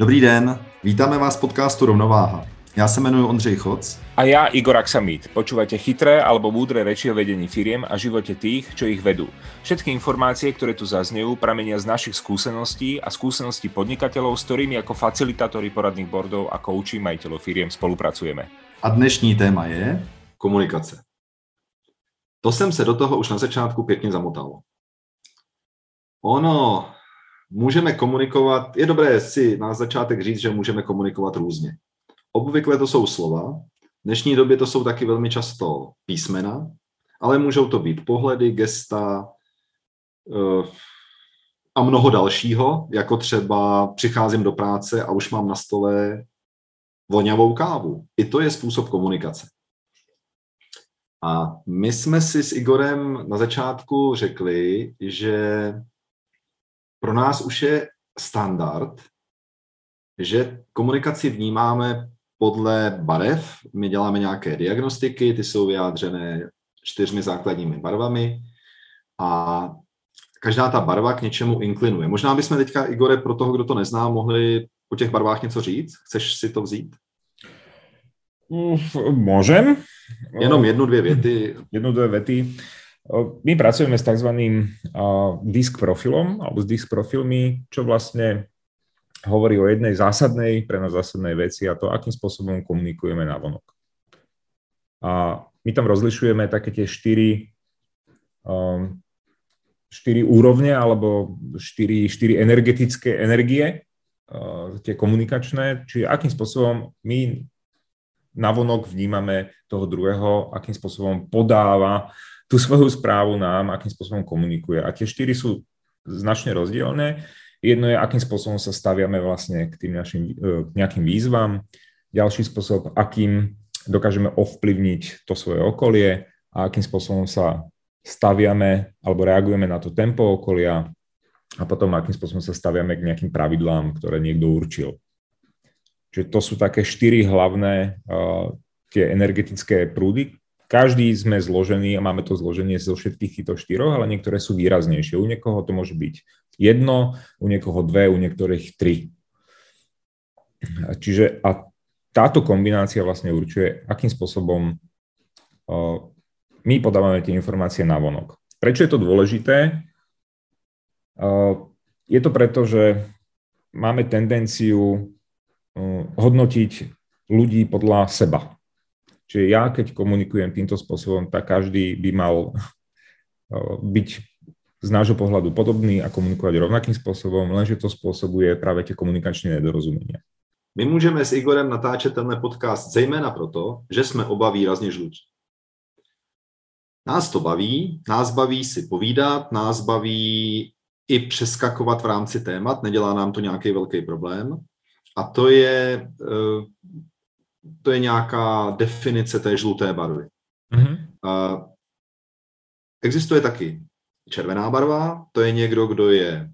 Dobrý den, vítáme vás v podcastu Rovnováha. Já se jmenuji Ondřej Choc. A já Igor Aksamit. Počúvate chytré alebo múdre reči o vedení firiem a živote tých, čo ich vedú. Všetky informácie, ktoré tu zaznejú, pramenia z našich skúseností a skúseností podnikateľov, s ktorými ako facilitátori poradných bordov a kouči majiteľov firiem spolupracujeme. A dnešní téma je komunikace. To jsem se do toho už na začátku pěkně zamotal. Ono, můžeme komunikovat, je dobré si na začátek říct, že můžeme komunikovat různě. Obvykle to jsou slova, v dnešní době to jsou taky velmi často písmena, ale můžou to být pohledy, gesta uh, a mnoho dalšího, jako třeba přicházím do práce a už mám na stole voňavou kávu. I to je způsob komunikace. A my jsme si s Igorem na začátku řekli, že pro nás už je standard, že komunikaci vnímáme podle barev. My děláme nějaké diagnostiky, ty jsou vyjádřené čtyřmi základními barvami a každá ta barva k něčemu inklinuje. Možná bychom teďka, Igore, pro toho, kdo to nezná, mohli o těch barvách něco říct? Chceš si to vzít? Môžem. Jenom jednu, dvě věty. Jednu, dvě věty. My pracujeme s tzv. disk profilom alebo s disk profilmi, čo vlastne hovorí o jednej zásadnej, pre nás zásadnej veci a to, akým spôsobom komunikujeme na vonok. A my tam rozlišujeme také tie štyri, um, štyri úrovne alebo štyri, štyri energetické energie, uh, tie komunikačné, čiže akým spôsobom my navonok vnímame toho druhého, akým spôsobom podáva tú svoju správu nám, akým spôsobom komunikuje. A tie štyri sú značne rozdielne Jedno je, akým spôsobom sa staviame vlastne k tým našim e, k nejakým výzvam. Ďalší spôsob, akým dokážeme ovplyvniť to svoje okolie a akým spôsobom sa staviame alebo reagujeme na to tempo okolia a potom akým spôsobom sa staviame k nejakým pravidlám, ktoré niekto určil. Čiže to sú také štyri hlavné uh, tie energetické prúdy, každý sme zložení a máme to zloženie zo všetkých týchto štyroch, ale niektoré sú výraznejšie. U niekoho to môže byť jedno, u niekoho dve, u niektorých tri. Čiže a táto kombinácia vlastne určuje, akým spôsobom my podávame tie informácie na vonok. Prečo je to dôležité? Je to preto, že máme tendenciu hodnotiť ľudí podľa seba. Čiže ja, keď komunikujem týmto spôsobom, tak každý by mal byť z nášho pohľadu podobný a komunikovať rovnakým spôsobom, lenže to spôsobuje práve tie komunikačné nedorozumenia. My můžeme s Igorem natáčet tenhle podcast zejména proto, že jsme oba výrazně žlutí. Nás to baví, nás baví si povídat, nás baví i přeskakovat v rámci témat, nedělá nám to nějaký velký problém. A to je eh, to je nějaká definice té žluté barvy. Mm-hmm. Uh, existuje taky červená barva, to je někdo, kdo je,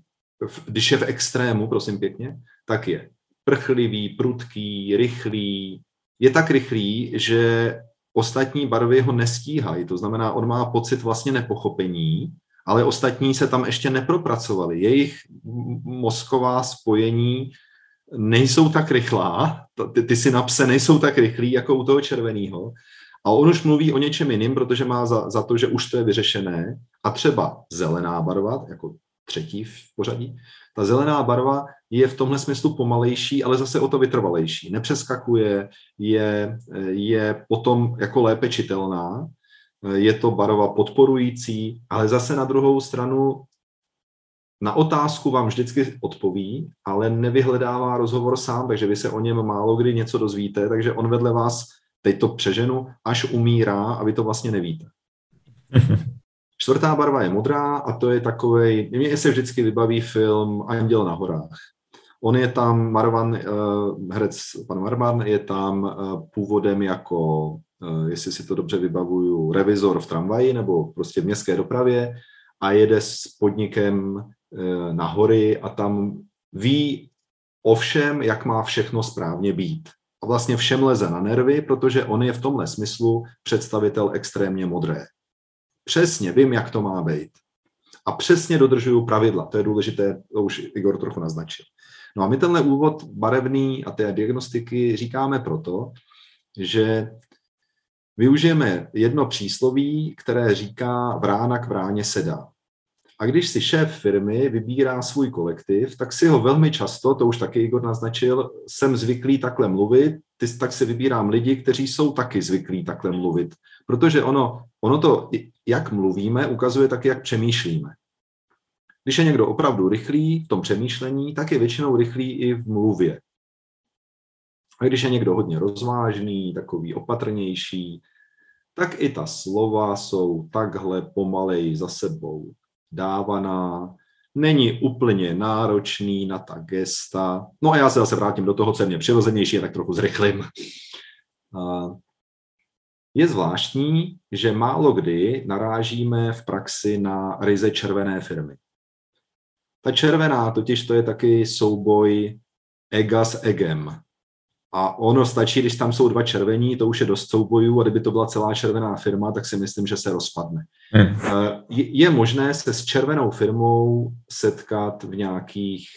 když je v extrému, prosím pěkně, tak je prchlivý, prudký, rychlý. Je tak rychlý, že ostatní barvy ho nestíhají. To znamená, on má pocit vlastně nepochopení, ale ostatní se tam ještě nepropracovali. Jejich mozková spojení nejsou tak rychlá, ty, ty synapse nejsou tak rychlý jako u toho červeného. A on už mluví o něčem jiným, protože má za, za to, že už to je vyřešené. A třeba zelená barva, jako třetí v pořadí, ta zelená barva je v tomhle smyslu pomalejší, ale zase o to vytrvalejší. Nepřeskakuje, je, je potom jako lépe čitelná, je to barva podporující, ale zase na druhou stranu na otázku vám vždycky odpoví, ale nevyhledává rozhovor sám, takže vy se o něm málo kdy něco dozvíte, takže on vedle vás, teď to přeženu, až umírá a vy to vlastně nevíte. Čtvrtá barva je modrá a to je takový, mně se vždycky vybaví film Anděl na horách. On je tam, Marvan, uh, herec pan Marvan, je tam uh, původem jako, uh, jestli si to dobře vybavuju, revizor v tramvaji nebo prostě v městské dopravě a jede s podnikem Eh, na hory a tam ví o všem, jak má všechno správně být. A vlastně všem leze na nervy, protože on je v tomhle smyslu představitel extrémně modré. Přesně vím, jak to má být. A přesně dodržuju pravidla. To je důležité, to už Igor trochu naznačil. No a my tenhle úvod barevný a té diagnostiky říkáme proto, že využijeme jedno přísloví, které říká vrána k vráně sedá. A když si šéf firmy vybírá svůj kolektiv, tak si ho velmi často, to už taky Igor naznačil, jsem zvyklý takhle mluvit, ty, tak si vybírám lidi, kteří jsou taky zvyklí takhle mluvit. Protože ono, ono to, jak mluvíme, ukazuje taky, jak přemýšlíme. Když je někdo opravdu rychlý v tom přemýšlení, tak je většinou rychlý i v mluvě. A když je někdo hodně rozvážný, takový opatrnější, tak i ta slova jsou takhle pomalej za sebou dávaná, není úplně náročný na ta gesta. No a já se zase vrátím do toho, co je mě přirozenější, tak trochu zrychlím. Je zvláštní, že málo kdy narážíme v praxi na ryze červené firmy. Ta červená totiž to je taky souboj ega s egem. A ono stačí, když tam jsou dva červení, to už je dost soubojů a kdyby to byla celá červená firma, tak si myslím, že se rozpadne. Hmm. Eh, je možné se s červenou firmou setkat v nějakých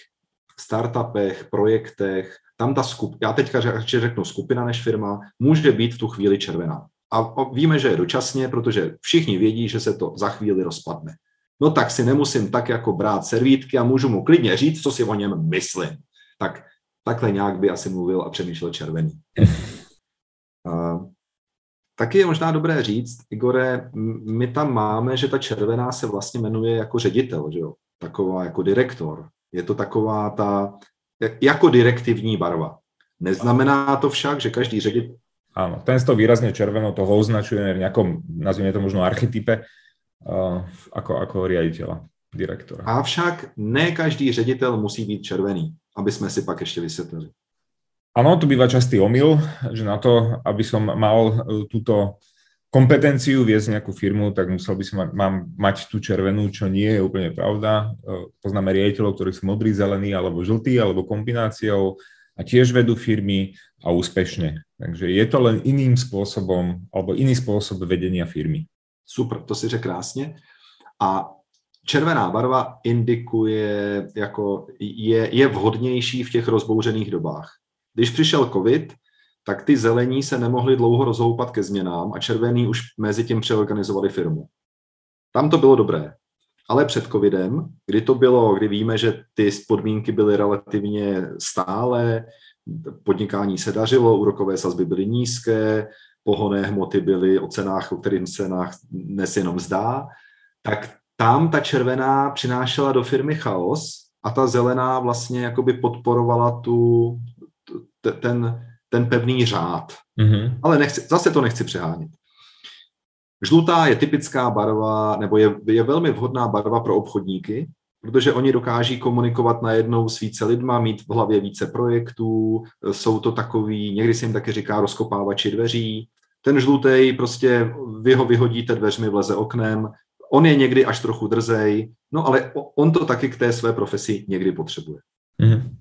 startupech, projektech, tam ta skupina, já teďka řeknu skupina než firma, může být v tu chvíli červená. A víme, že je dočasně, protože všichni vědí, že se to za chvíli rozpadne. No tak si nemusím tak jako brát servítky a můžu mu klidně říct, co si o něm myslím. Tak takhle nějak by asi mluvil a přemýšlel červený. A, taky je možná dobré říct, Igore, my tam máme, že ta červená se vlastně jmenuje jako ředitel, že jo? taková jako direktor. Je to taková ta, jako direktivní barva. Neznamená to však, že každý ředitel... Áno, ten s tou výrazne červenou toho označujeme v nejakom, nazvime to možno archetype, uh, ako, ako riaditeľa, direktora. Avšak ne každý ředitel musí být červený aby sme si pak ešte vysvetlili. Áno, tu býva častý omyl, že na to, aby som mal e, túto kompetenciu viesť nejakú firmu, tak musel by som mať, mám mať tú červenú, čo nie je úplne pravda. E, poznáme riaditeľov, ktorí sú modrý, zelený alebo žltý, alebo kombináciou a tiež vedú firmy a úspešne. Takže je to len iným spôsobom, alebo iný spôsob vedenia firmy. Super, to si řekl krásně. A červená barva indikuje, jako je, je vhodnější v těch rozbouřených dobách. Když přišel covid, tak ty zelení se nemohli dlouho rozhoupat ke změnám a červený už mezi tím přeorganizovali firmu. Tam to bylo dobré. Ale před covidem, kdy to bylo, kdy víme, že ty podmínky byly relativně stále, podnikání se dařilo, úrokové sazby byly nízké, pohonné hmoty byly o cenách, o kterým se dnes jenom zdá, tak tam ta červená přinášela do firmy chaos a ta zelená vlastně jakoby podporovala tu, ten, ten pevný řád. Mm-hmm. Ale nechci, zase to nechci přehánět. Žlutá je typická barva, nebo je, je velmi vhodná barva pro obchodníky, protože oni dokáží komunikovat najednou s více lidma, mít v hlavě více projektů, jsou to takový, někdy se jim taky říká rozkopávači dveří. Ten žlutý prostě vy ho vyhodíte dveřmi, vleze oknem, On je někdy až trochu drzej, no ale on to taky k té své profesi někdy potřebuje. Mm-hmm.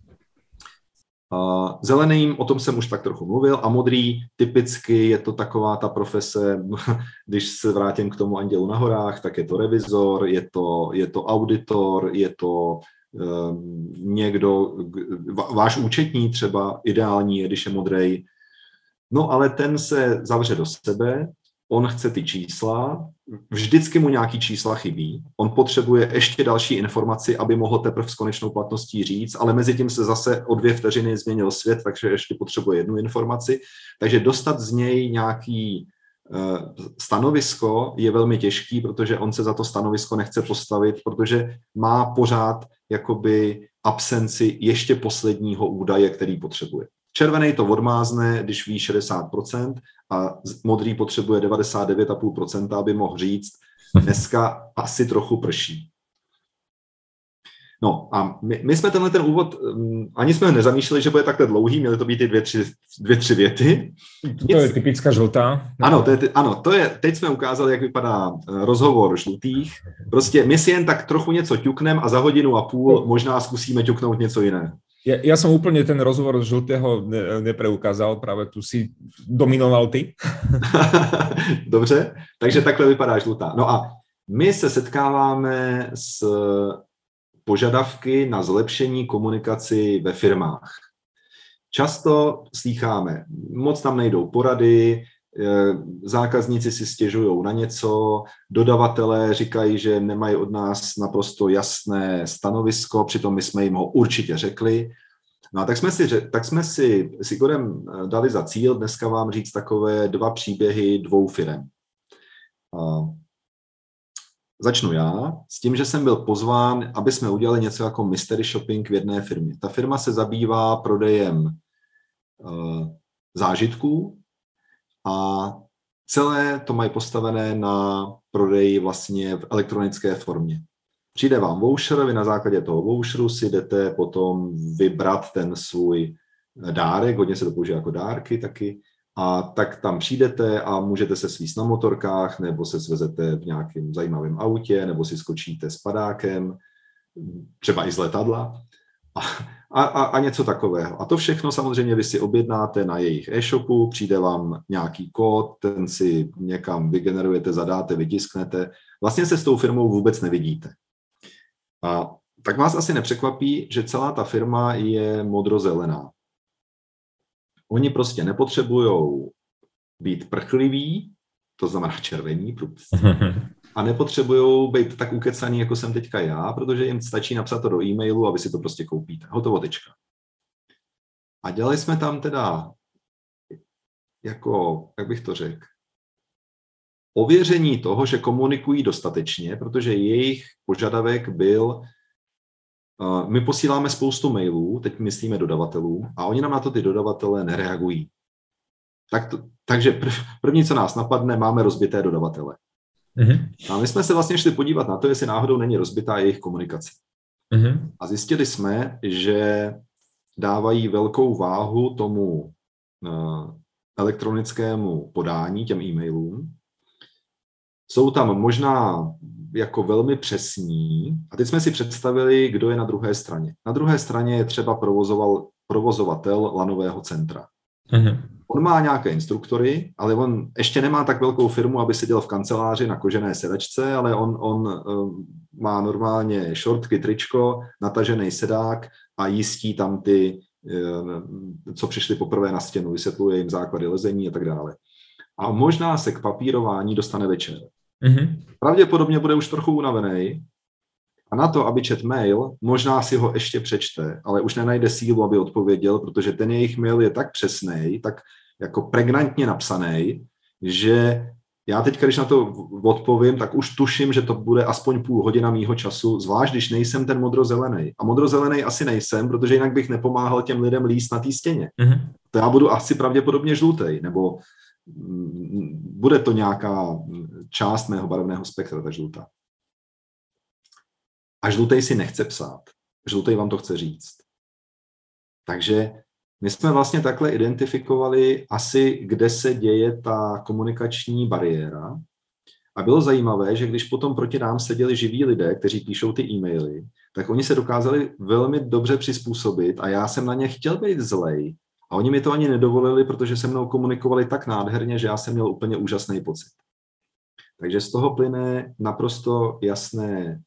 Zeleným, o tom jsem už tak trochu mluvil, a modrý, typicky je to taková ta profese, když se vrátím k tomu Andělu na horách, tak je to revizor, je to, je to auditor, je to um, někdo, váš účetní třeba, ideální je, když je modrej, no ale ten se zavře do sebe, on chce ty čísla, vždycky mu nějaký čísla chybí, on potřebuje ještě další informaci, aby mohl teprve s konečnou platností říct, ale mezi tím se zase o dvě vteřiny změnil svět, takže ještě potřebuje jednu informaci. Takže dostat z něj nějaký eh, stanovisko je velmi těžký, protože on se za to stanovisko nechce postavit, protože má pořád jakoby absenci ještě posledního údaje, který potřebuje. Červený to odmázne, když ví 60% a modrý potřebuje 99,5%, aby mohl říct, dneska asi trochu prší. No a my, my jsme tenhle ten úvod, um, ani jsme nezamýšleli, že bude takhle dlouhý, měly to být ty dvě, tři, dvě, tři věty. To je typická žlutá. Ano, to je, ano, to je, teď jsme ukázali, jak vypadá eh, rozhovor žlutých. Prostě my si jen tak trochu něco ťuknem a za hodinu a půl možná zkusíme ťuknout něco jiného. Ja, ja som úplne ten rozhovor z žltého ne, nepreukázal, práve tu si dominoval ty. Dobře, takže takhle vypadá žlutá. No a my se setkáváme s požadavky na zlepšení komunikaci ve firmách. Často slýcháme, moc tam nejdou porady, zákazníci si stěžují na něco, dodavatelé říkají, že nemají od nás naprosto jasné stanovisko, přitom my jsme jim ho určitě řekli. No a tak jsme si, tak jsme si s Igorem eh, dali za cíl dneska vám říct takové dva příběhy dvou firem. Začnu já s tím, že jsem byl pozván, aby jsme udělali něco jako mystery shopping v jedné firmě. Ta firma se zabývá prodejem uh, zážitků a celé to mají postavené na prodeji vlastně v elektronické formě. Přijde vám voucher, vy na základě toho voucheru si jdete potom vybrat ten svůj dárek, hodně se to použije jako dárky taky, a tak tam přijdete a můžete se svíst na motorkách, nebo se svezete v nějakém zajímavém autě, nebo si skočíte s padákem, třeba i z letadla a, a, a, a něco takového. A to všechno samozřejmě vy si objednáte na jejich e-shopu, přijde vám nějaký kód, ten si někam vygenerujete, zadáte, vytisknete. Vlastně se s tou firmou vůbec nevidíte. A tak vás asi nepřekvapí, že celá ta firma je modrozelená. Oni prostě nepotřebují být prchliví, to znamená červení, a nepotřebují být tak ukecaný, jako jsem teďka já, protože jim stačí napsat to do e-mailu a vy si to prostě koupíte. Hotovo, tečka. A dělali jsme tam teda jako, jak bych to řekl, ověření toho, že komunikují dostatečně, protože jejich požadavek byl, my posíláme spoustu mailů, teď myslíme dodavatelům, a oni nám na to ty dodavatelé nereagují. Tak to, takže prv, první, co nás napadne, máme rozbité dodavatele. Mm-hmm. A my jsme se vlastně šli podívat na to, jestli náhodou není rozbitá jejich komunikace. Mm-hmm. A zjistili jsme, že dávají velkou váhu tomu uh, elektronickému podání, těm e-mailům. Jsou tam možná jako velmi přesní. A teď jsme si představili, kdo je na druhé straně. Na druhé straně je třeba provozoval, provozovatel lanového centra. Mm-hmm. On má nějaké instruktory, ale on ještě nemá tak velkou firmu, aby seděl v kanceláři na kožené sedačce, ale on, on um, má normálně šortky, tričko, natažený sedák a jistí tam ty, um, co přišli poprvé na stěnu, vysvětluje jim základy lezení a tak dále. A možná se k papírování dostane večer. Mm-hmm. Pravděpodobně bude už trochu unavený a na to, aby čet mail, možná si ho ještě přečte, ale už nenajde sílu, aby odpověděl, protože ten jejich mail je tak přesný, tak jako pregnantně napsaný, že já teď, když na to odpovím, tak už tuším, že to bude aspoň půl hodina mýho času, zvlášť když nejsem ten modrozelený. A modrozelený asi nejsem, protože jinak bych nepomáhal těm lidem líst na té stěně. Mm-hmm. To já budu asi pravděpodobně žlutý, nebo bude to nějaká část mého barevného spektra, ta žlutá. A žlutej si nechce psát. Žlutej vám to chce říct. Takže my jsme vlastně takhle identifikovali asi, kde se děje ta komunikační bariéra. A bylo zajímavé, že když potom proti nám seděli živí lidé, kteří píšou ty e-maily, tak oni se dokázali velmi dobře přizpůsobit a já jsem na ně chtěl být zlej, a oni mi to ani nedovolili, protože se mnou komunikovali tak nádherně, že já jsem měl úplně úžasný pocit. Takže z toho plyne naprosto jasné,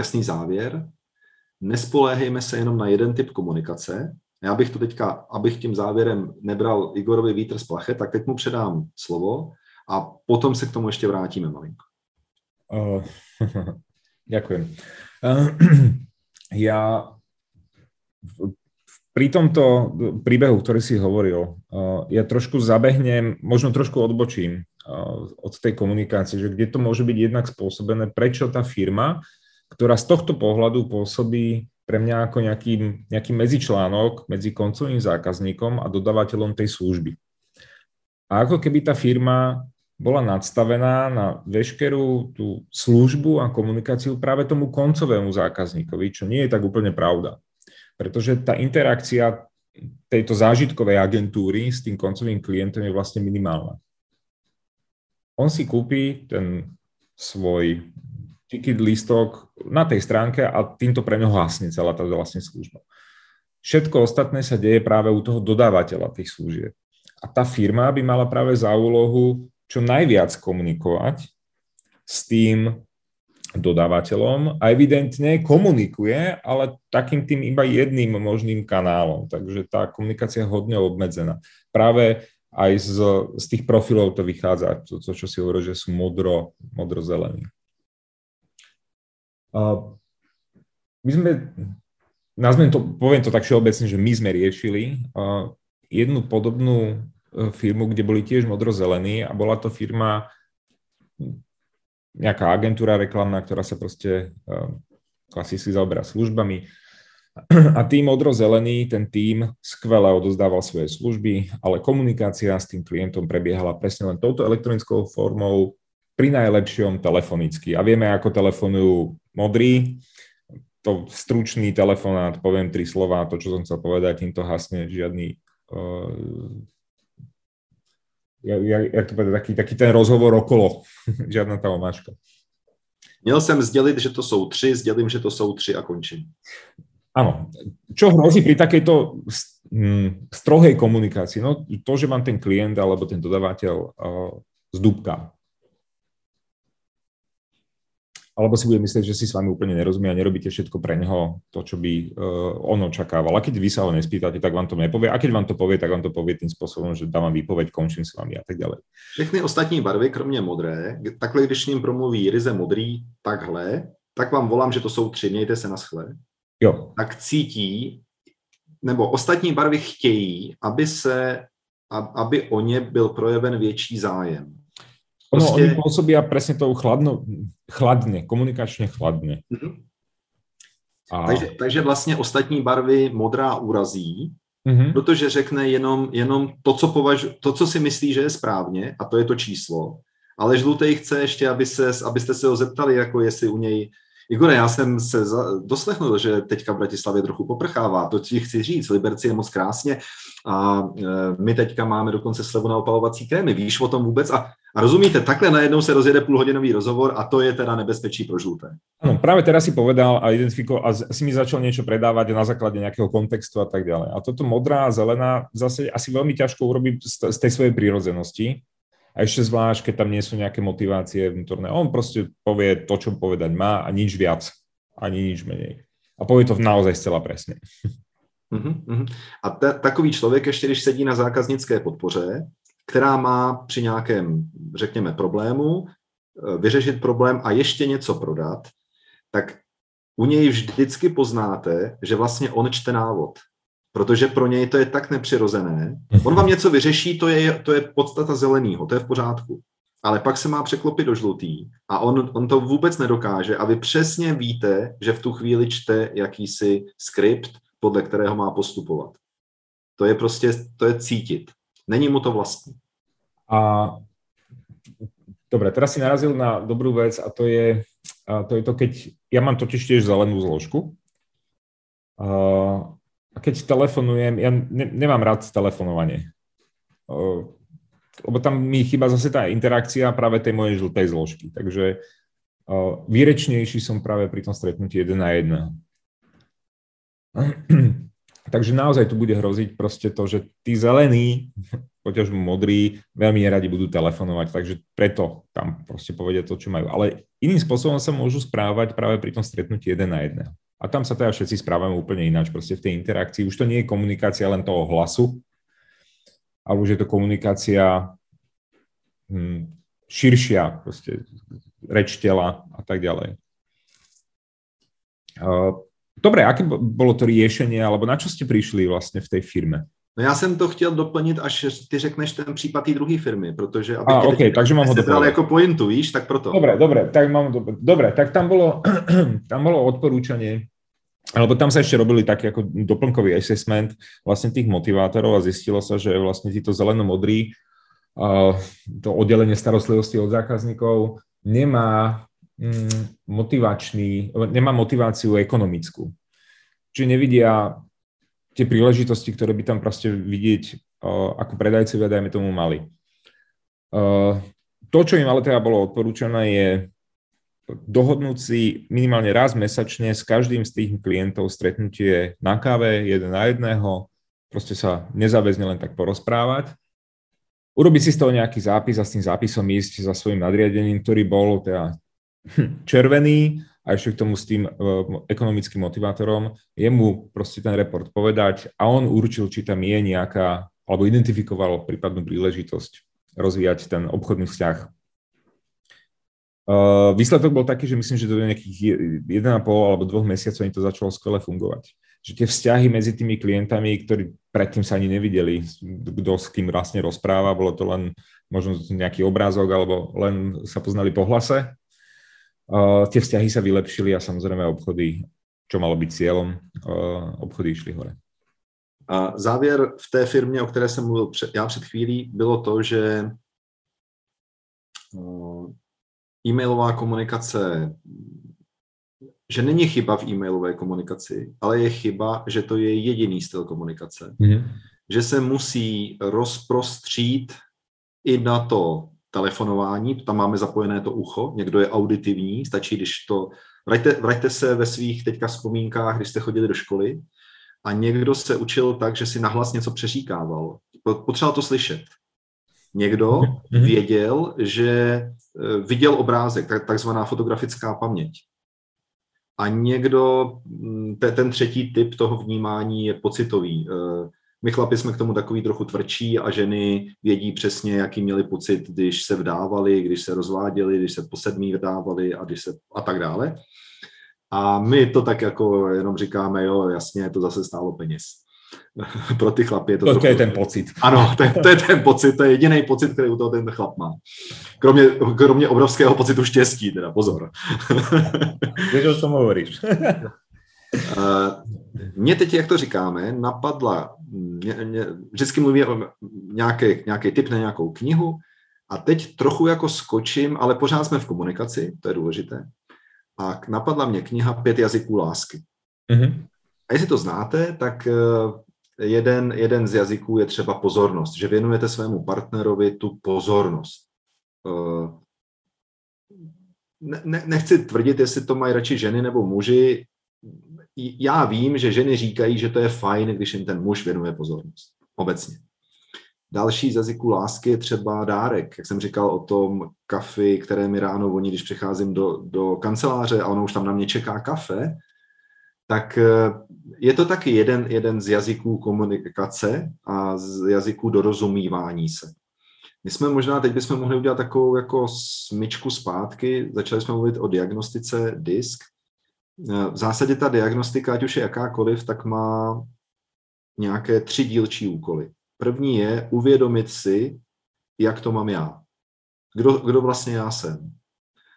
jasný závěr. Nespoléhejme se jenom na jeden typ komunikace. Já bych to teďka, abych tím závěrem nebral Igorovi vítr z plachet, tak teď mu předám slovo a potom se k tomu ještě vrátíme malinko. Uh, ďakujem. Uh, pri tomto príbehu, ktorý si hovoril, uh, ja trošku zabehnem, možno trošku odbočím od tej komunikácie, že kde to môže byť jednak spôsobené, prečo tá firma, ktorá z tohto pohľadu pôsobí pre mňa ako nejaký, nejaký medzičlánok medzi koncovým zákazníkom a dodávateľom tej služby. A ako keby tá firma bola nadstavená na veškerú tú službu a komunikáciu práve tomu koncovému zákazníkovi, čo nie je tak úplne pravda pretože tá interakcia tejto zážitkovej agentúry s tým koncovým klientom je vlastne minimálna. On si kúpi ten svoj ticket listok na tej stránke a týmto pre neho hasne celá tá vlastne služba. Všetko ostatné sa deje práve u toho dodávateľa tých služieb. A tá firma by mala práve za úlohu čo najviac komunikovať s tým dodávateľom a evidentne komunikuje, ale takým tým iba jedným možným kanálom. Takže tá komunikácia je hodne obmedzená. Práve aj z, z tých profilov to vychádza, to, to čo si hovorí, že sú modro, modro-zelení. My sme, nazvem to, poviem to tak všeobecne, že my sme riešili uh, jednu podobnú uh, firmu, kde boli tiež modro-zelení a bola to firma nejaká agentúra reklamná, ktorá sa proste uh, klasicky zaoberá službami. A tým modrozelený, ten tým skvele odozdával svoje služby, ale komunikácia s tým klientom prebiehala presne len touto elektronickou formou, pri najlepšom telefonicky. A vieme, ako telefonujú modrí, to stručný telefonát, poviem tri slova, to, čo som chcel povedať, týmto hasne žiadny uh, jak, jak to povedať, taký, taký ten rozhovor okolo, žiadna tá omáčka. Měl jsem sdělit, že to jsou tři, sdělím, že to jsou tři a končím. Áno. Čo hrozí pri takejto mm, strohej komunikácii? No to, že vám ten klient alebo ten dodávateľ uh, zdúbka alebo si bude myslieť, že si s vami úplne nerozumie a nerobíte všetko pre neho to, čo by uh, on očakával. A keď vy sa ho nespýtate, tak vám to nepovie. A keď vám to povie, tak vám to povie tým spôsobom, že dávam výpoveď, končím s vami a tak ďalej. Všechny ostatní barvy, kromě modré, takhle, když s ním promluví ryze modrý, takhle, tak vám volám, že to jsou tři, mějte se na schle. Jo. Tak cítí, nebo ostatní barvy chtějí, aby se, aby o ně byl projeven větší zájem. Ono, Proste... oni pôsobia presne tou chladno, chladne, komunikačne chladne. Mm-hmm. A... Takže, takže vlastně ostatní barvy modrá urazí, mm-hmm. protože řekne jenom, jenom to, co považ, to, co si myslí, že je správně, a to je to číslo, ale žlutý chce ještě, aby se, abyste se ho zeptali, jako jestli u něj Igore, já jsem se za, doslechnul, že teďka v Bratislavě trochu poprchává, to ti chci říct, Liberci je moc krásně a e, my teďka máme dokonce slevu na opalovací krémy, víš o tom vůbec? A, a rozumíte, takhle najednou se rozjede půlhodinový rozhovor a to je teda nebezpečí pro žluté. Ano, právě teraz si povedal a identifikoval a si mi začal něco predávať na základě nějakého kontextu a tak dále. A toto modrá a zelená zase asi velmi ťažko urobiť z, tej svojej prírodzenosti, a ešte zvlášť, keď tam nie sú nejaké motivácie vnútorné. On proste povie to, čo povedať má a nič viac, ani nič menej. A povie to naozaj zcela presne. Uh-huh, A ta, takový člověk, ještě když sedí na zákaznické podpoře, která má při nějakém, řekněme, problému eh, vyřešit problém a ještě něco prodat, tak u něj vždycky poznáte, že vlastně on čte návod protože pro něj to je tak nepřirozené. On vám něco vyřeší, to je, to je podstata zeleného, to je v pořádku. Ale pak se má překlopit do žlutý a on, on to vůbec nedokáže a vy přesně víte, že v tu chvíli čte jakýsi skript, podle kterého má postupovat. To je prostě, to je cítit. Není mu to vlastní. A dobre, teraz si narazil na dobrú vec a to je, a to, je to, keď ja mám totiž tiež zelenú zložku. A keď telefonujem, ja ne, nemám rád telefonovanie. Lebo tam mi chýba zase tá interakcia práve tej mojej žltej zložky. Takže výrečnejší som práve pri tom stretnutí jeden na jedného. Takže naozaj tu bude hroziť proste to, že tí zelení, poťažmo modrí, veľmi neradi budú telefonovať, takže preto tam proste povedia to, čo majú. Ale iným spôsobom sa môžu správať práve pri tom stretnutí jeden na jedného. A tam sa teda všetci správame úplne ináč. Proste v tej interakcii už to nie je komunikácia len toho hlasu, ale už je to komunikácia hm, širšia, proste reč tela a tak ďalej. Dobre, aké bolo to riešenie, alebo na čo ste prišli vlastne v tej firme? No já jsem to chtěl doplnit, až ty řekneš ten případ té druhé firmy, protože aby A, okay, takže mám ho dal jako pointu, víš, tak proto. Dobre, dobre, tak mám, dobre, dobre tak tam bolo, tam bolo odporúčanie, alebo tam sa ešte robili taký ako doplnkový assessment vlastne tých motivátorov a zistilo sa, že vlastne títo zeleno-modrí, to oddelenie starostlivosti od zákazníkov nemá motivačný, nemá motiváciu ekonomickú. Čiže nevidia tie príležitosti, ktoré by tam proste vidieť ako predajcovia, dajme tomu, mali. To, čo im ale teda bolo odporúčané, je dohodnúť si minimálne raz mesačne s každým z tých klientov stretnutie na káve, jeden na jedného, proste sa nezáväzne len tak porozprávať. Urobiť si z toho nejaký zápis a s tým zápisom ísť za svojim nadriadením, ktorý bol teda červený a ešte k tomu s tým uh, ekonomickým motivátorom, jemu proste ten report povedať a on určil, či tam je nejaká, alebo identifikoval prípadnú príležitosť rozvíjať ten obchodný vzťah. Uh, výsledok bol taký, že myslím, že do nejakých 1,5 alebo dvoch mesiacov im to začalo skvele fungovať. Že tie vzťahy medzi tými klientami, ktorí predtým sa ani nevideli, kto s kým vlastne rozpráva, bolo to len možno nejaký obrázok alebo len sa poznali po hlase, Uh, tie vzťahy sa vylepšili a samozrejme obchody, čo malo byť cieľom, uh, obchody išli hore. A závěr v té firmě, o které jsem mluvil před, já před chvílí, bylo to, že uh, e-mailová komunikace, že není chyba v e-mailové komunikaci, ale je chyba, že to je jediný styl komunikace. Mm-hmm. Že se musí rozprostřít i na to telefonování, tam máme zapojené to ucho, někdo je auditivní, stačí, když to... Vraťte, vraťte se ve svých teďka vzpomínkách, když jste chodili do školy a někdo se učil tak, že si nahlas něco přeříkával. Potřeboval to slyšet. Někdo mm-hmm. věděl, že e, viděl obrázek, takzvaná fotografická paměť. A někdo, ten třetí typ toho vnímání je pocitový. My chlapi jsme k tomu takový trochu tvrdší a ženy vědí přesně, jaký měli pocit, když se vdávali, když se rozváděli, když se po sedmí vdávali a, když se, a tak dále. A my to tak jako jenom říkáme, jo, jasně, to zase stálo peněz. Pro ty chlapy je to... To, trochu... to je ten pocit. Ano, to je, to je ten pocit, to je jediný pocit, který u toho ten chlap má. Kromě, kromě obrovského pocitu štěstí, teda pozor. Víš, o tom hovoríš. Mně teď, jak to říkáme, napadla, mě, mě, vždycky mluvím o nějaký, nějaký tip na nějakou knihu a teď trochu jako skočím, ale pořád jsme v komunikaci, to je důležité. A napadla mě kniha Pět jazyků lásky. Mm-hmm. A jestli to znáte, tak eh, jeden, jeden z jazyků je třeba pozornost, že věnujete svému partnerovi tu pozornost. Eh, ne, ne, nechci tvrdit, jestli to mají radši ženy nebo muži, já vím, že ženy říkají, že to je fajn, když jim ten muž věnuje pozornost. Obecně. Další z jazyků lásky je třeba dárek. Jak jsem říkal o tom kafi, které mi ráno voní, když přicházím do, do kanceláře a ono už tam na mě čeká kafe, tak eh, je to taky jeden, jeden z jazyků komunikace a z jazyků dorozumívání se. My jsme možná, teď bychom mohli udělat takovou jako smyčku zpátky, začali jsme mluvit o diagnostice disk, v zásadě ta diagnostika, ať už je jakákoliv, tak má nějaké tři dílčí úkoly. První je uvědomit si, jak to mám já. Kdo, kdo vlastně já jsem.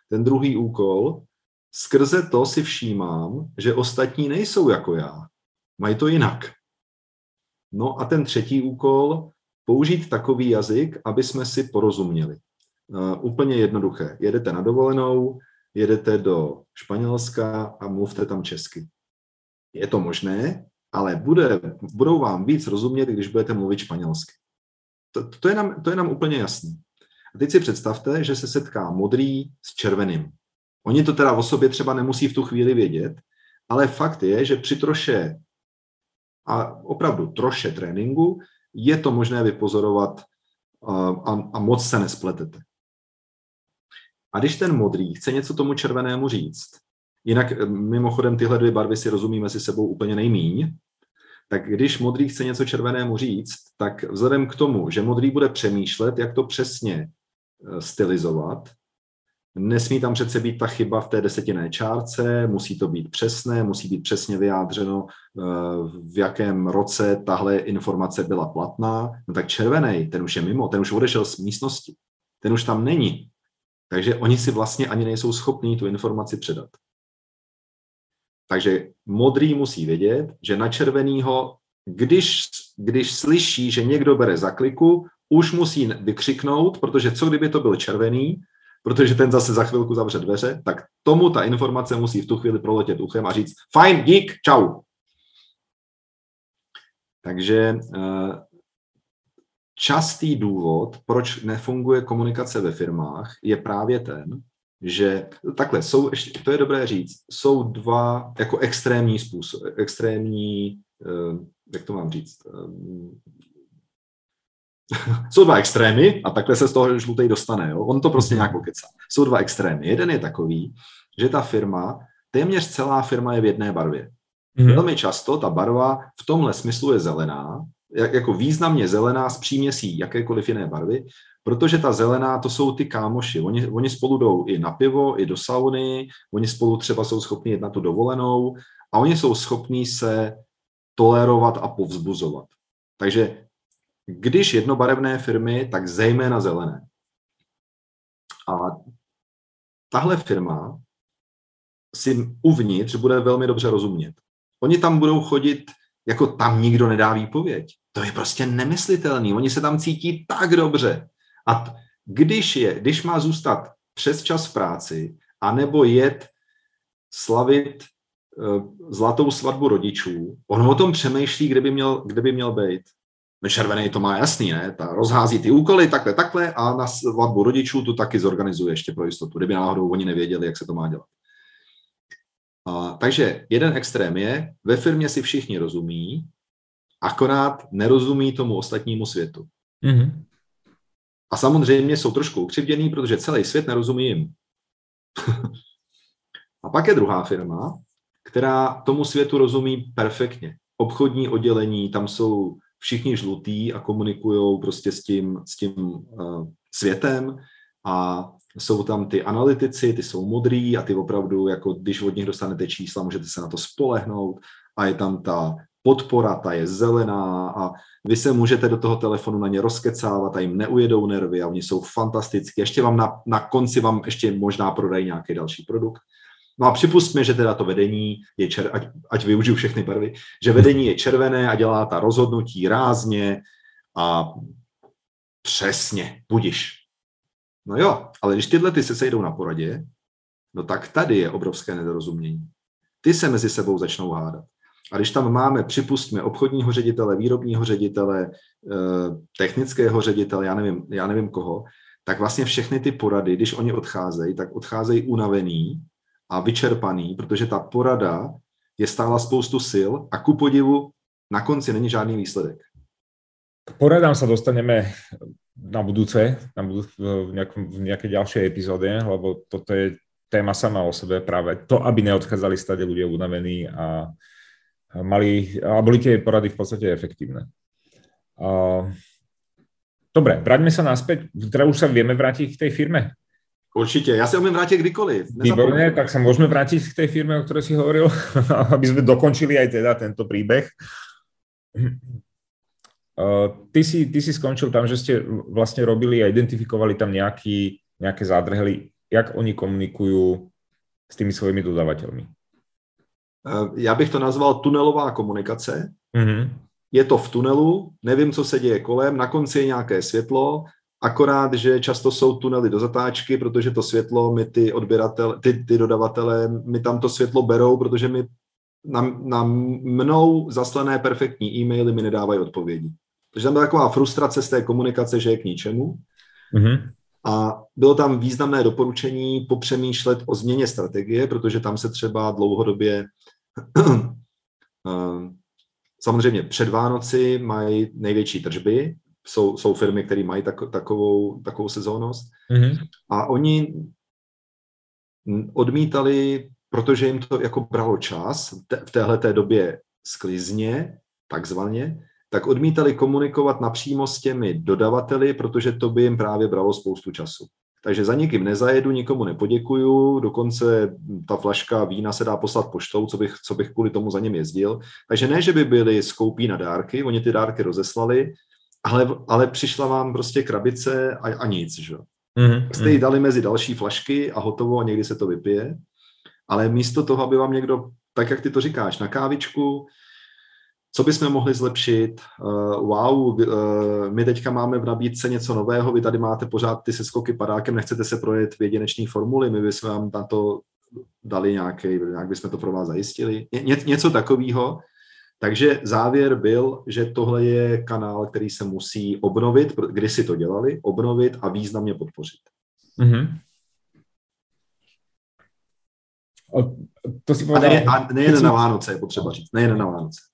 Ten druhý úkol, skrze to si všímám, že ostatní nejsou jako já. Mají to jinak. No a ten třetí úkol, použít takový jazyk, aby jsme si porozuměli. Uh, úplně jednoduché. Jedete na dovolenou, jedete do Španělska a mluvte tam česky. Je to možné, ale bude, budou vám víc rozumět, když budete mluvit španělsky. To, to, je nám, to je nám úplně jasné. A teď si představte, že se setká modrý s červeným. Oni to teda o sobě třeba nemusí v tu chvíli vědět, ale fakt je, že při troše a opravdu troše tréninku je to možné vypozorovat a, a, a moc se nespletete. A když ten modrý chce něco tomu červenému říct, jinak eh, mimochodem tyhle dvě barvy si rozumíme si sebou úplně nejmíň, tak když modrý chce něco červenému říct, tak vzhledem k tomu, že modrý bude přemýšlet, jak to přesně eh, stylizovat, nesmí tam přece být ta chyba v té desetinné čárce, musí to být přesné, musí být přesně vyjádřeno, eh, v jakém roce tahle informace byla platná, no tak červený, ten už je mimo, ten už odešel z místnosti, ten už tam není. Takže oni si vlastně ani nejsou schopní tu informaci předat. Takže modrý musí vědět, že na červenýho, když, když slyší, že někdo bere za kliku, už musí vykřiknout, protože co kdyby to byl červený, protože ten zase za chvilku zavře dveře, tak tomu ta informace musí v tu chvíli proletět uchem a říct fajn, dík, čau. Takže uh, častý důvod, proč nefunguje komunikace ve firmách, je právě ten, že takhle, jsou, to je dobré říct, jsou dva jako extrémní způsob, extrémní, eh, jak to mám říct, eh, Jsou dva extrémy a takhle se z toho žlutej dostane. Jo? On to prostě nějak pokecá. Jsou dva extrémy. Jeden je takový, že ta firma, téměř celá firma je v jedné barvě. Mm-hmm. Velmi často ta barva v tomhle smyslu je zelená, jako významně zelená s příměsí jakékoliv jiné barvy, protože ta zelená, to jsou ty kámoši. Oni, oni spolu jdou i na pivo, i do sauny, oni spolu třeba jsou schopni jít na tu dovolenou a oni jsou schopní se tolerovat a povzbuzovat. Takže když jednobarevné firmy, tak zejména zelené. A tahle firma si uvnitř bude velmi dobře rozumět. Oni tam budou chodit, jako tam nikdo nedá výpověď. To je prostě nemyslitelný. Oni se tam cítí tak dobře. A když je, když má zůstat přes čas v práci, anebo jet slavit uh, zlatou svatbu rodičů, on o tom přemýšlí, kde by měl, kde by měl být. No červený to má jasný, ne? Ta rozhází ty úkoly takhle, takhle a na svatbu rodičů to taky zorganizuje ještě pro jistotu, kdyby náhodou oni nevěděli, jak se to má dělat. A, takže jeden extrém je, ve firmě si všichni rozumí, akorát nerozumí tomu ostatnímu světu. Mm-hmm. A samozřejmě jsou trošku ukřivděný, protože celý svět nerozumí jim. a pak je druhá firma, která tomu světu rozumí perfektně. Obchodní oddělení, tam jsou všichni žlutý a komunikují prostě s tím, s tím uh, světem a jsou tam ty analytici, ty jsou modrý a ty opravdu, jako když od nich dostanete čísla, můžete se na to spolehnout a je tam ta podpora, ta je zelená a vy se můžete do toho telefonu na ně rozkecávat a jim neujedou nervy a oni jsou fantastický. Ještě vám na, na konci vám ještě možná prodají nějaký další produkt. No a připustme, že teda to vedení je, čer, ať, ať využiju všechny barvy, že vedení je červené a dělá ta rozhodnutí rázně a přesně, budiš. No jo, ale když tyhle ty se sejdou na poradě, no tak tady je obrovské nedorozumění. Ty se mezi sebou začnou hádat. A když tam máme, připustíme, obchodního ředitele, výrobního ředitele, eh, technického ředitele, já nevím, já nevím koho, tak vlastně všechny ty porady, když oni odcházejí, tak odcházejí unavený a vyčerpaný, protože ta porada je stála spoustu sil a ku podivu na konci není žádný výsledek. K poradám sa dostaneme na budúce, na budú, v, nejakom, v nejakej ďalšej epizóde, lebo toto je téma sama o sebe práve to, aby neodchádzali stade ľudia unavení a mali, a boli tie porady v podstate efektívne. Uh, dobre, vraťme sa naspäť, teda už sa vieme vrátiť k tej firme. Určite, ja sa umiem vrátiť kdykoliv. Výborne, tak sa môžeme vrátiť k tej firme, o ktorej si hovoril, aby sme dokončili aj teda tento príbeh. Uh, ty, si, ty si skončil tam, že ste vlastne robili a identifikovali tam nejaký, nejaké zádrhely, jak oni komunikujú s tými svojimi dodávateľmi. Eh, já bych to nazval tunelová komunikace. Mm-hmm. Je to v tunelu, nevím, co se děje kolem, na konci je nějaké světlo, akorát, že často jsou tunely do zatáčky, protože to světlo my ty odběratele, ty, ty dodavatele, mi tam to světlo berou, protože mi na, na mnou zaslané perfektní e-maily mi nedávají odpovědi. Takže tam byla taková frustrace z té komunikace, že je k ničemu. Mm-hmm. A bylo tam významné doporučení popřemýšlet o změně strategie, protože tam se třeba dlouhodobě Ehm, samozřejmě před Vánoci mají největší tržby, jsou, jsou firmy, které mají tak, takovou, takovou sezónnost mm-hmm. a oni odmítali, protože jim to jako bralo čas v téhle té době sklizně, takzvaně, tak odmítali komunikovat napřímo s těmi dodavateli, protože to by jim právě bralo spoustu času. Takže za nikým nezajedu, nikomu nepoděkuju, dokonce ta flaška vína se dá poslat poštou, co bych, co bych kvůli tomu za ním jezdil. Takže ne, že by byli skoupí na dárky, oni ty dárky rozeslali, ale, ale přišla vám prostě krabice a, a nic, že? Mm-hmm. Jste ji dali mezi další flašky a hotovo a někdy se to vypije. Ale místo toho, aby vám někdo, tak jak ty to říkáš, na kávičku, co bychom mohli zlepšit? Uh, wow, uh, my teďka máme v nabídce něco nového, vy tady máte pořád ty seskoky padákem, nechcete se projet v jedinečné formuli, my bychom vám na to dali nějaký, nějak bychom to pro vás zajistili. Ně, něco takového. Takže závěr byl, že tohle je kanál, který se musí obnovit, kdy si to dělali, obnovit a významně podpořit. Mm-hmm. to si povedal... A, ne, a nejen na Vánoce, je potřeba říct, nejen na Vánoce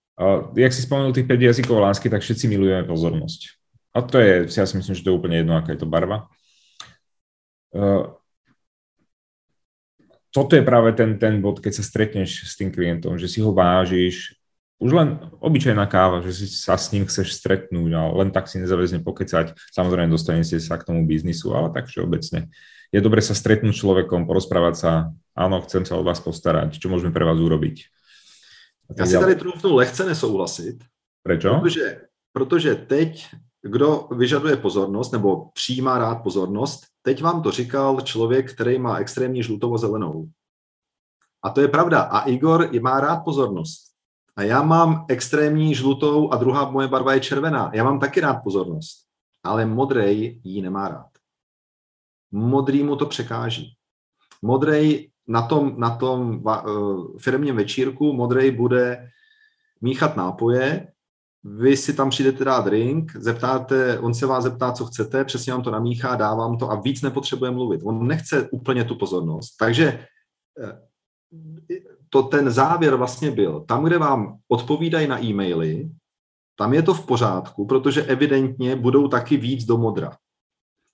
jak si spomenul tých 5 jazykov lásky, tak všetci milujeme pozornosť. A to je, ja si myslím, že to je úplne jedno, aká je to barva. Uh, toto je práve ten, ten bod, keď sa stretneš s tým klientom, že si ho vážiš, už len obyčajná káva, že si sa s ním chceš stretnúť a len tak si nezavezne pokecať. Samozrejme, dostanete sa k tomu biznisu, ale tak všeobecne. Je dobre sa stretnúť s človekom, porozprávať sa, áno, chcem sa o vás postarať, čo môžeme pre vás urobiť. Já si tady trůfnu lehce nesouhlasit. Prečo? Protože, protože teď, kdo vyžaduje pozornost nebo přijímá rád pozornost, teď vám to říkal člověk, který má extrémní žlutou a zelenou. A to je pravda. A Igor má rád pozornost. A já mám extrémní žlutou a druhá moje barva je červená. Já mám taky rád pozornost. Ale modrej ji nemá rád. Modrý mu to překáží. Modrej na tom, na tom uh, firmním večírku modrej bude míchat nápoje, vy si tam přijdete dát drink, zeptáte, on se vás zeptá, co chcete, přesně vám to namíchá, dá vám to a víc nepotřebuje mluvit. On nechce úplně tu pozornost. Takže eh, to ten závěr vlastně byl. Tam, kde vám odpovídají na e-maily, tam je to v pořádku, protože evidentně budou taky víc do modra.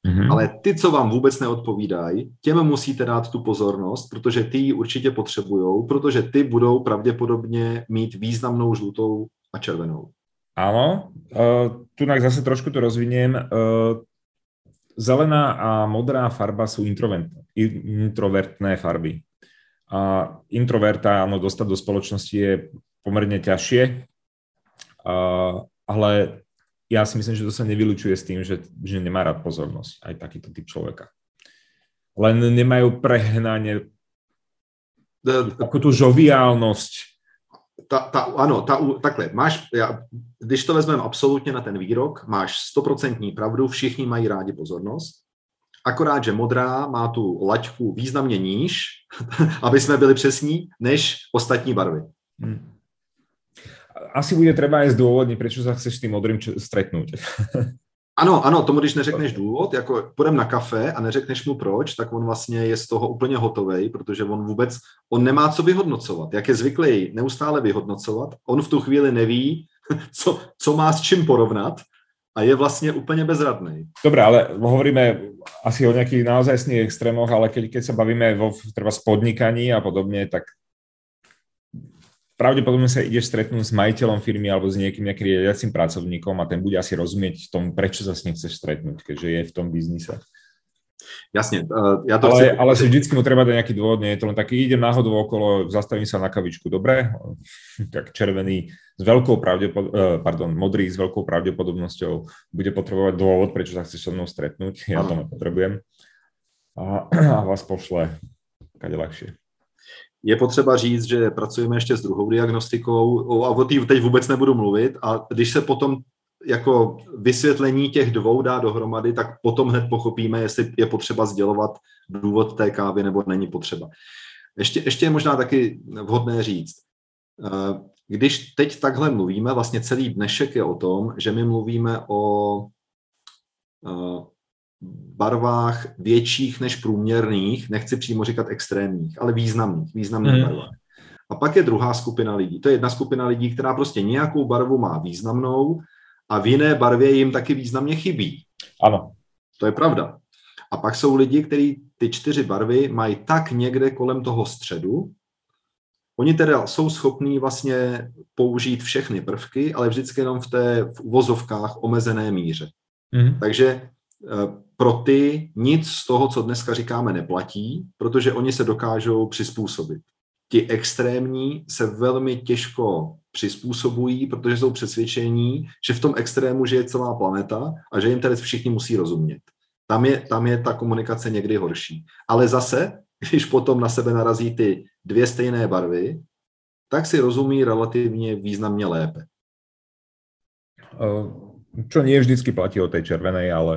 Mm-hmm. Ale ty, co vám vůbec neodpovídají, těm musíte dát tu pozornost, protože ty ji určitě potřebují, protože ty budou pravděpodobně mít významnou žlutou a červenou. Áno, uh, tu zase trošku to rozviniem. Uh, zelená a modrá farba sú introvertné farby. A introverta, áno, dostať do spoločnosti je pomerne ťažšie, uh, ale ja si myslím, že to sa nevylučuje s tým, že, že nemá rád pozornosť, aj takýto typ človeka. Len nemajú prehnanie takú tú žoviálnosť, ta, ta, ano, ta, takhle, máš, já, když to vezmeme absolutně na ten výrok, máš stoprocentní pravdu, všichni mají rádi pozornost, akorát, že modrá má tu laťku významně níž, aby jsme byli přesní, než ostatní barvy. Hmm. Asi bude třeba aj zdôvodniť, prečo sa chceš s tým modrým stretnúť. Ano, ano, tomu když neřekneš důvod, jako půjdem na kafe a neřekneš mu proč, tak on vlastně je z toho úplně hotový, protože on vůbec, on nemá co vyhodnocovat. Jak je zvyklý neustále vyhodnocovat, on v tu chvíli neví, co, co má s čím porovnat a je vlastně úplně bezradný. Dobre, ale hovoríme asi o nejakých naozajstných extrémoch, ale keď, keď sa bavíme vo treba spodnikaní a podobne, tak pravdepodobne sa ideš stretnúť s majiteľom firmy alebo s niekým nejakým riadiacím pracovníkom a ten bude asi rozumieť tomu, prečo sa s ním chceš stretnúť, keďže je v tom biznise. Jasne. Uh, ja to ale, chcem... ale si vždycky mu treba dať nejaký dôvod, nie je to len taký, idem náhodou okolo, zastavím sa na kavičku, dobre, tak červený s veľkou pravdepod... Uh, pardon, modrý s veľkou pravdepodobnosťou bude potrebovať dôvod, prečo sa chceš so mnou stretnúť, ja to nepotrebujem a, a vás pošle. Kade ľahšie je potřeba říct, že pracujeme ještě s druhou diagnostikou. A o té teď vůbec nebudu mluvit. A když se potom jako vysvětlení těch dvou dá dohromady, tak potom hned pochopíme, jestli je potřeba sdělovat důvod té kávy nebo není potřeba. Ještě, ještě je možná taky vhodné říct, eh, když teď takhle mluvíme, vlastně celý dnešek je o tom, že my mluvíme o eh, barvách větších než průměrných, nechci přímo říkat extrémních, ale významných, významných mm. barvách. A pak je druhá skupina lidí. To je jedna skupina lidí, která prostě nějakou barvu má významnou a v jiné barvě jim taky významně chybí. Ano. To je pravda. A pak jsou lidi, kteří ty čtyři barvy mají tak někde kolem toho středu. Oni teda jsou schopní vlastně použít všechny prvky, ale vždycky jenom v té v uvozovkách omezené míře. Mm. Takže eh, pro ty nic z toho, co dneska říkáme, neplatí, protože oni se dokážou přizpůsobit. Ti extrémní se velmi těžko přizpůsobují, protože jsou přesvědčení, že v tom extrému žije celá planeta a že jim tedy všichni musí rozumět. Tam je, tam je ta komunikace někdy horší. Ale zase, když potom na sebe narazí ty dvě stejné barvy, tak si rozumí relativně významně lépe. Uh čo nie vždycky platí o tej červenej, ale...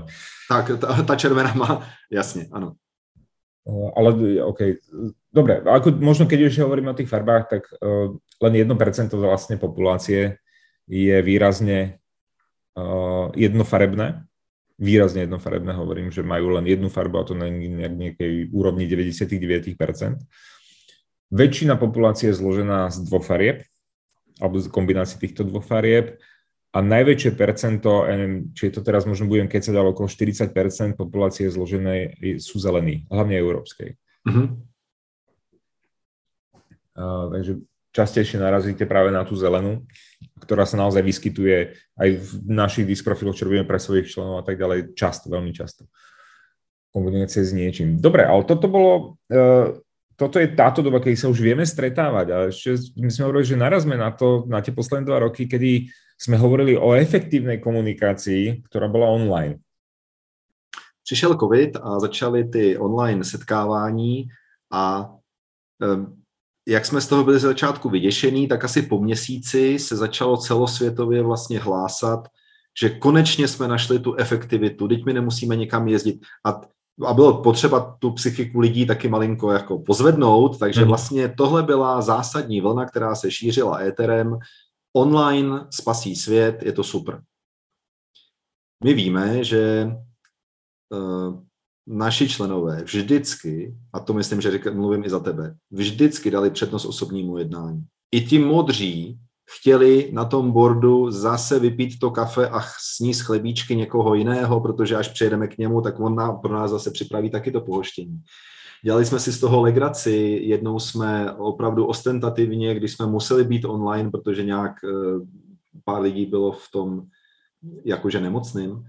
Tak, tá, tá červená má, jasne, áno. Ale OK, dobre, ako možno keď už hovoríme o tých farbách, tak uh, len 1% vlastne populácie je výrazne uh, jednofarebné. Výrazne jednofarebné hovorím, že majú len jednu farbu a to na nejakej úrovni 99%. Väčšina populácie je zložená z dvoch farieb, alebo z kombinácií týchto dvoch farieb a najväčšie percento, neviem, či je to teraz možno budem keď sa dalo okolo 40% populácie zložené sú zelení, hlavne európskej. Mm-hmm. Uh, takže častejšie narazíte práve na tú zelenú, ktorá sa naozaj vyskytuje aj v našich disprofiloch, čo robíme pre svojich členov a tak ďalej, často, veľmi často. Kombinácie s niečím. Dobre, ale toto bolo, uh, toto je táto doba, kedy sa už vieme stretávať a ešte my sme hovorili, že narazme na to, na tie posledné dva roky, kedy jsme hovorili o efektivní komunikaci, která byla online. Přišel covid a začaly ty online setkávání a jak jsme z toho byli z začátku vyděšení, tak asi po měsíci se začalo celosvětově vlastně hlásat, že konečně jsme našli tu efektivitu, teď my nemusíme nikam jezdit. A, a bylo potřeba tu psychiku lidí taky malinko jako pozvednout, takže mhm. vlastně tohle byla zásadní vlna, která se šířila éterem online spasí svět, je to super. My víme, že uh, naši členové vždycky, a to myslím, že říkám, mluvím i za tebe, vždycky dali přednost osobnímu jednání. I ti modří chtěli na tom bordu zase vypít to kafe a sníst chlebíčky někoho jiného, protože až přijedeme k němu, tak on nám, pro nás zase připraví taky to pohoštění. Dělali jsme si z toho legraci, jednou jsme opravdu ostentativně, když jsme museli být online, protože nějak eh, pár lidí bylo v tom jakože nemocným,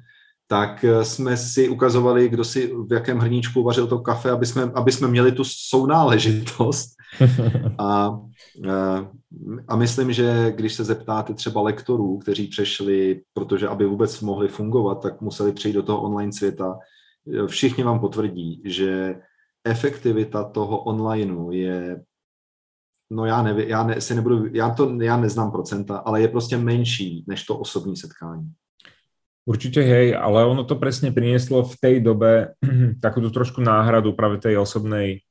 tak eh, jsme si ukazovali, kdo si v jakém hrníčku vařil to kafe, aby jsme, aby jsme měli tu sounáležitost. A, eh, a myslím, že když se zeptáte třeba lektorů, kteří přešli, protože aby vůbec mohli fungovat, tak museli přijít do toho online světa, všichni vám potvrdí, že efektivita toho onlineu je, no já nevím, já ne, si nebudu, já to, já neznám procenta, ale je prostě menší než to osobní setkání. Určite hej, ale ono to presne prinieslo v tej dobe takúto trošku náhradu práve tej osobnej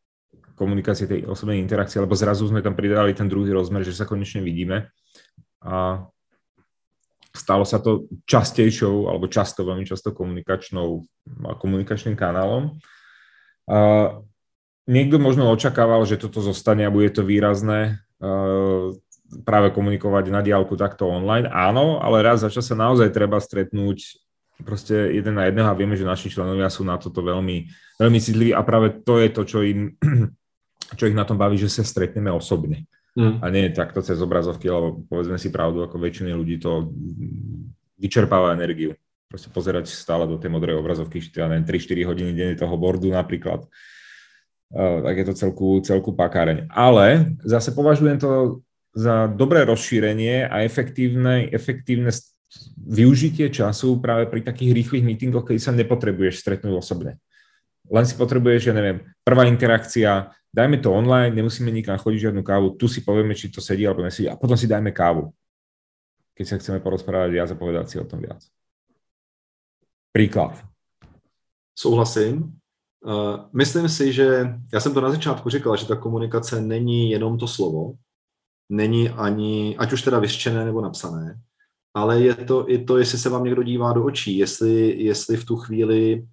komunikácie, tej osobnej interakcie, lebo zrazu sme tam pridali ten druhý rozmer, že sa konečne vidíme a stalo sa to častejšou, alebo často, veľmi často komunikačnou, komunikačným kanálom. Uh, niekto možno očakával, že toto zostane a bude to výrazné práve komunikovať na diálku takto online. Áno, ale raz za čas sa naozaj treba stretnúť proste jeden na jedného a vieme, že naši členovia sú na toto veľmi, veľmi citliví a práve to je to, čo, im, čo ich na tom baví, že sa stretneme osobne. Mm. A nie takto cez obrazovky, lebo povedzme si pravdu, ako väčšiny ľudí to vyčerpáva energiu proste pozerať stále do tej modrej obrazovky, či teda 3-4 hodiny denne toho bordu napríklad, uh, tak je to celku, celku pakáreň. Ale zase považujem to za dobré rozšírenie a efektívne, efektívne využitie času práve pri takých rýchlych meetingoch, keď sa nepotrebuješ stretnúť osobne. Len si potrebuješ, ja neviem, prvá interakcia, dajme to online, nemusíme nikam chodiť žiadnu kávu, tu si povieme, či to sedí alebo nesedí a potom si dajme kávu, keď sa chceme porozprávať viac a povedať si o tom viac. Příklad. Souhlasím. Uh, myslím si, že já jsem to na začátku říkal, že ta komunikace není jenom to slovo, není ani, ať už teda vyřčené nebo napsané, ale je to i to, jestli se vám někdo dívá do očí, jestli, jestli v tu chvíli,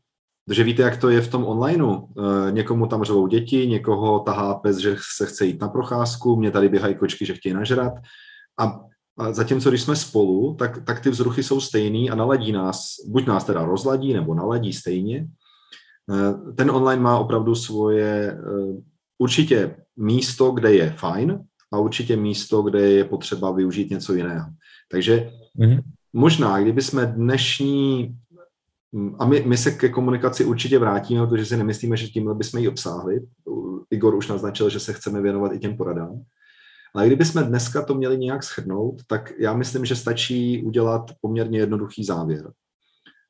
protože víte, jak to je v tom onlineu, uh, někomu tam řvou děti, někoho tahá pes, že se chce jít na procházku, mě tady běhají kočky, že chtějí nažrat a a zatímco když jsme spolu, tak, tak ty vzruchy jsou stejný a naladí nás, buď nás teda rozladí, nebo naladí stejně. Eh, ten online má opravdu svoje eh, určitě místo, kde je fajn a určitě místo, kde je potřeba využít něco jiného. Takže mm-hmm. možná, kdyby jsme dnešní a my, my se ke komunikaci určitě vrátíme, protože si nemyslíme, že tímhle bychom ji obsáhli. Igor už naznačil, že se chceme věnovat i těm poradám. Ale kdybychom dneska to měli nějak schrnout, tak já myslím, že stačí udělat poměrně jednoduchý závěr.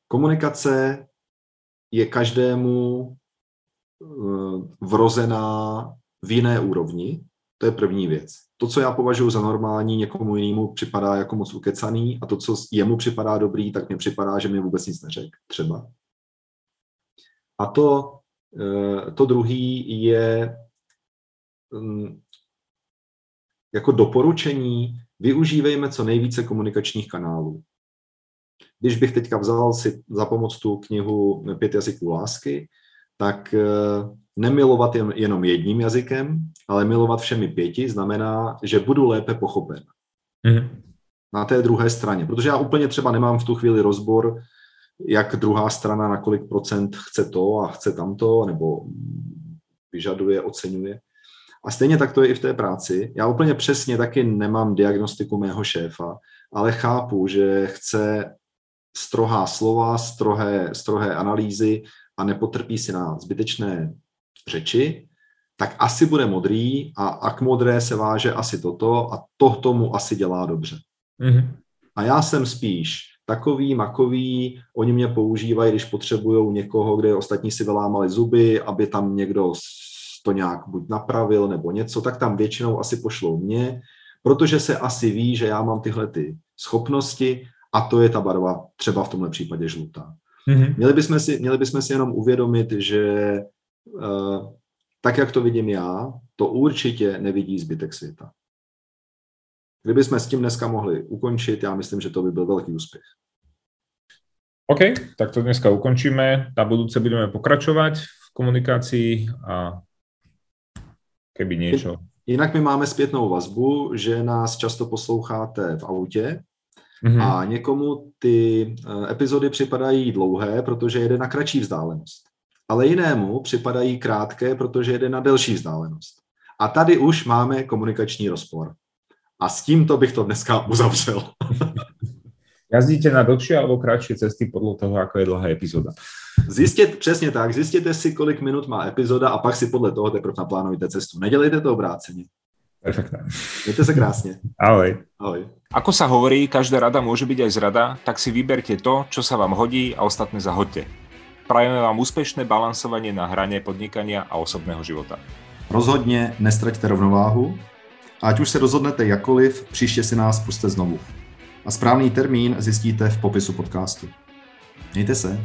Komunikace je každému eh, vrozená v jiné úrovni, to je první věc. To, co já považuji za normální, někomu jinému připadá jako moc ukecaný a to, co jemu připadá dobrý, tak mi připadá, že mi vůbec nic neřek, třeba. A to, eh, to druhý je mm, jako doporučení využívejme co nejvíce komunikačních kanálů. Když bych teďka vzal si za pomoc tu knihu Pět jazyků lásky, tak eh, nemilovat jen, jenom jedním jazykem, ale milovat všemi pěti znamená, že budu lépe pochopen. Mm-hmm. na té druhé straně. Protože já úplně třeba nemám v tu chvíli rozbor, jak druhá strana na kolik procent chce to a chce tamto, nebo vyžaduje, oceňuje. A stejně tak to je i v té práci. Já úplně přesně taky nemám diagnostiku mého šéfa, ale chápu, že chce strohá slova, strohé, strohé analýzy a nepotrpí si na zbytečné řeči, tak asi bude modrý a, a k modré se váže asi toto a to tomu asi dělá dobře. Mm-hmm. A já jsem spíš takový, makový, oni mě používají, když potřebují někoho, kde ostatní si vylámali zuby, aby tam někdo to nějak buď napravil nebo něco, tak tam většinou asi pošlou mě, protože se asi ví, že já mám tyhle ty schopnosti a to je ta barva třeba v tomhle případě žlutá. Mm-hmm. Měli, bychom si, měli bychom si jenom uvědomit, že uh, tak, jak to vidím já, to určitě nevidí zbytek světa. Kdybychom s tím dneska mohli ukončit, já myslím, že to by byl velký úspěch. OK, tak to dneska ukončíme. Na budúce budeme pokračovať v komunikácii a keby niečo. Jinak my máme zpětnou vazbu, že nás často posloucháte v autě mm-hmm. a někomu ty eh, epizody připadají dlouhé, protože jede na kratší vzdálenost. Ale jinému připadají krátké, protože jede na delší vzdálenost. A tady už máme komunikační rozpor. A s tímto bych to dneska uzavřel. Jazdíte na dlhšie alebo kratšie cesty podle toho, ako je dlhá epizoda. Zjistět, přesně tak, zjistěte si, kolik minut má epizoda a pak si podle toho teprve naplánujte cestu. Nedělejte to obráceně. Perfektné. Mějte se krásně. Ahoj. Ahoj. Ako sa hovorí, každá rada môže byť aj zrada, tak si vyberte to, čo sa vám hodí a ostatné zahoďte. Prajeme vám úspešné balansovanie na hrane podnikania a osobného života. Rozhodně nestraťte rovnováhu a ať už se rozhodnete jakoliv, příště si nás puste znovu. A správný termín zjistíte v popisu podcastu. Mějte se.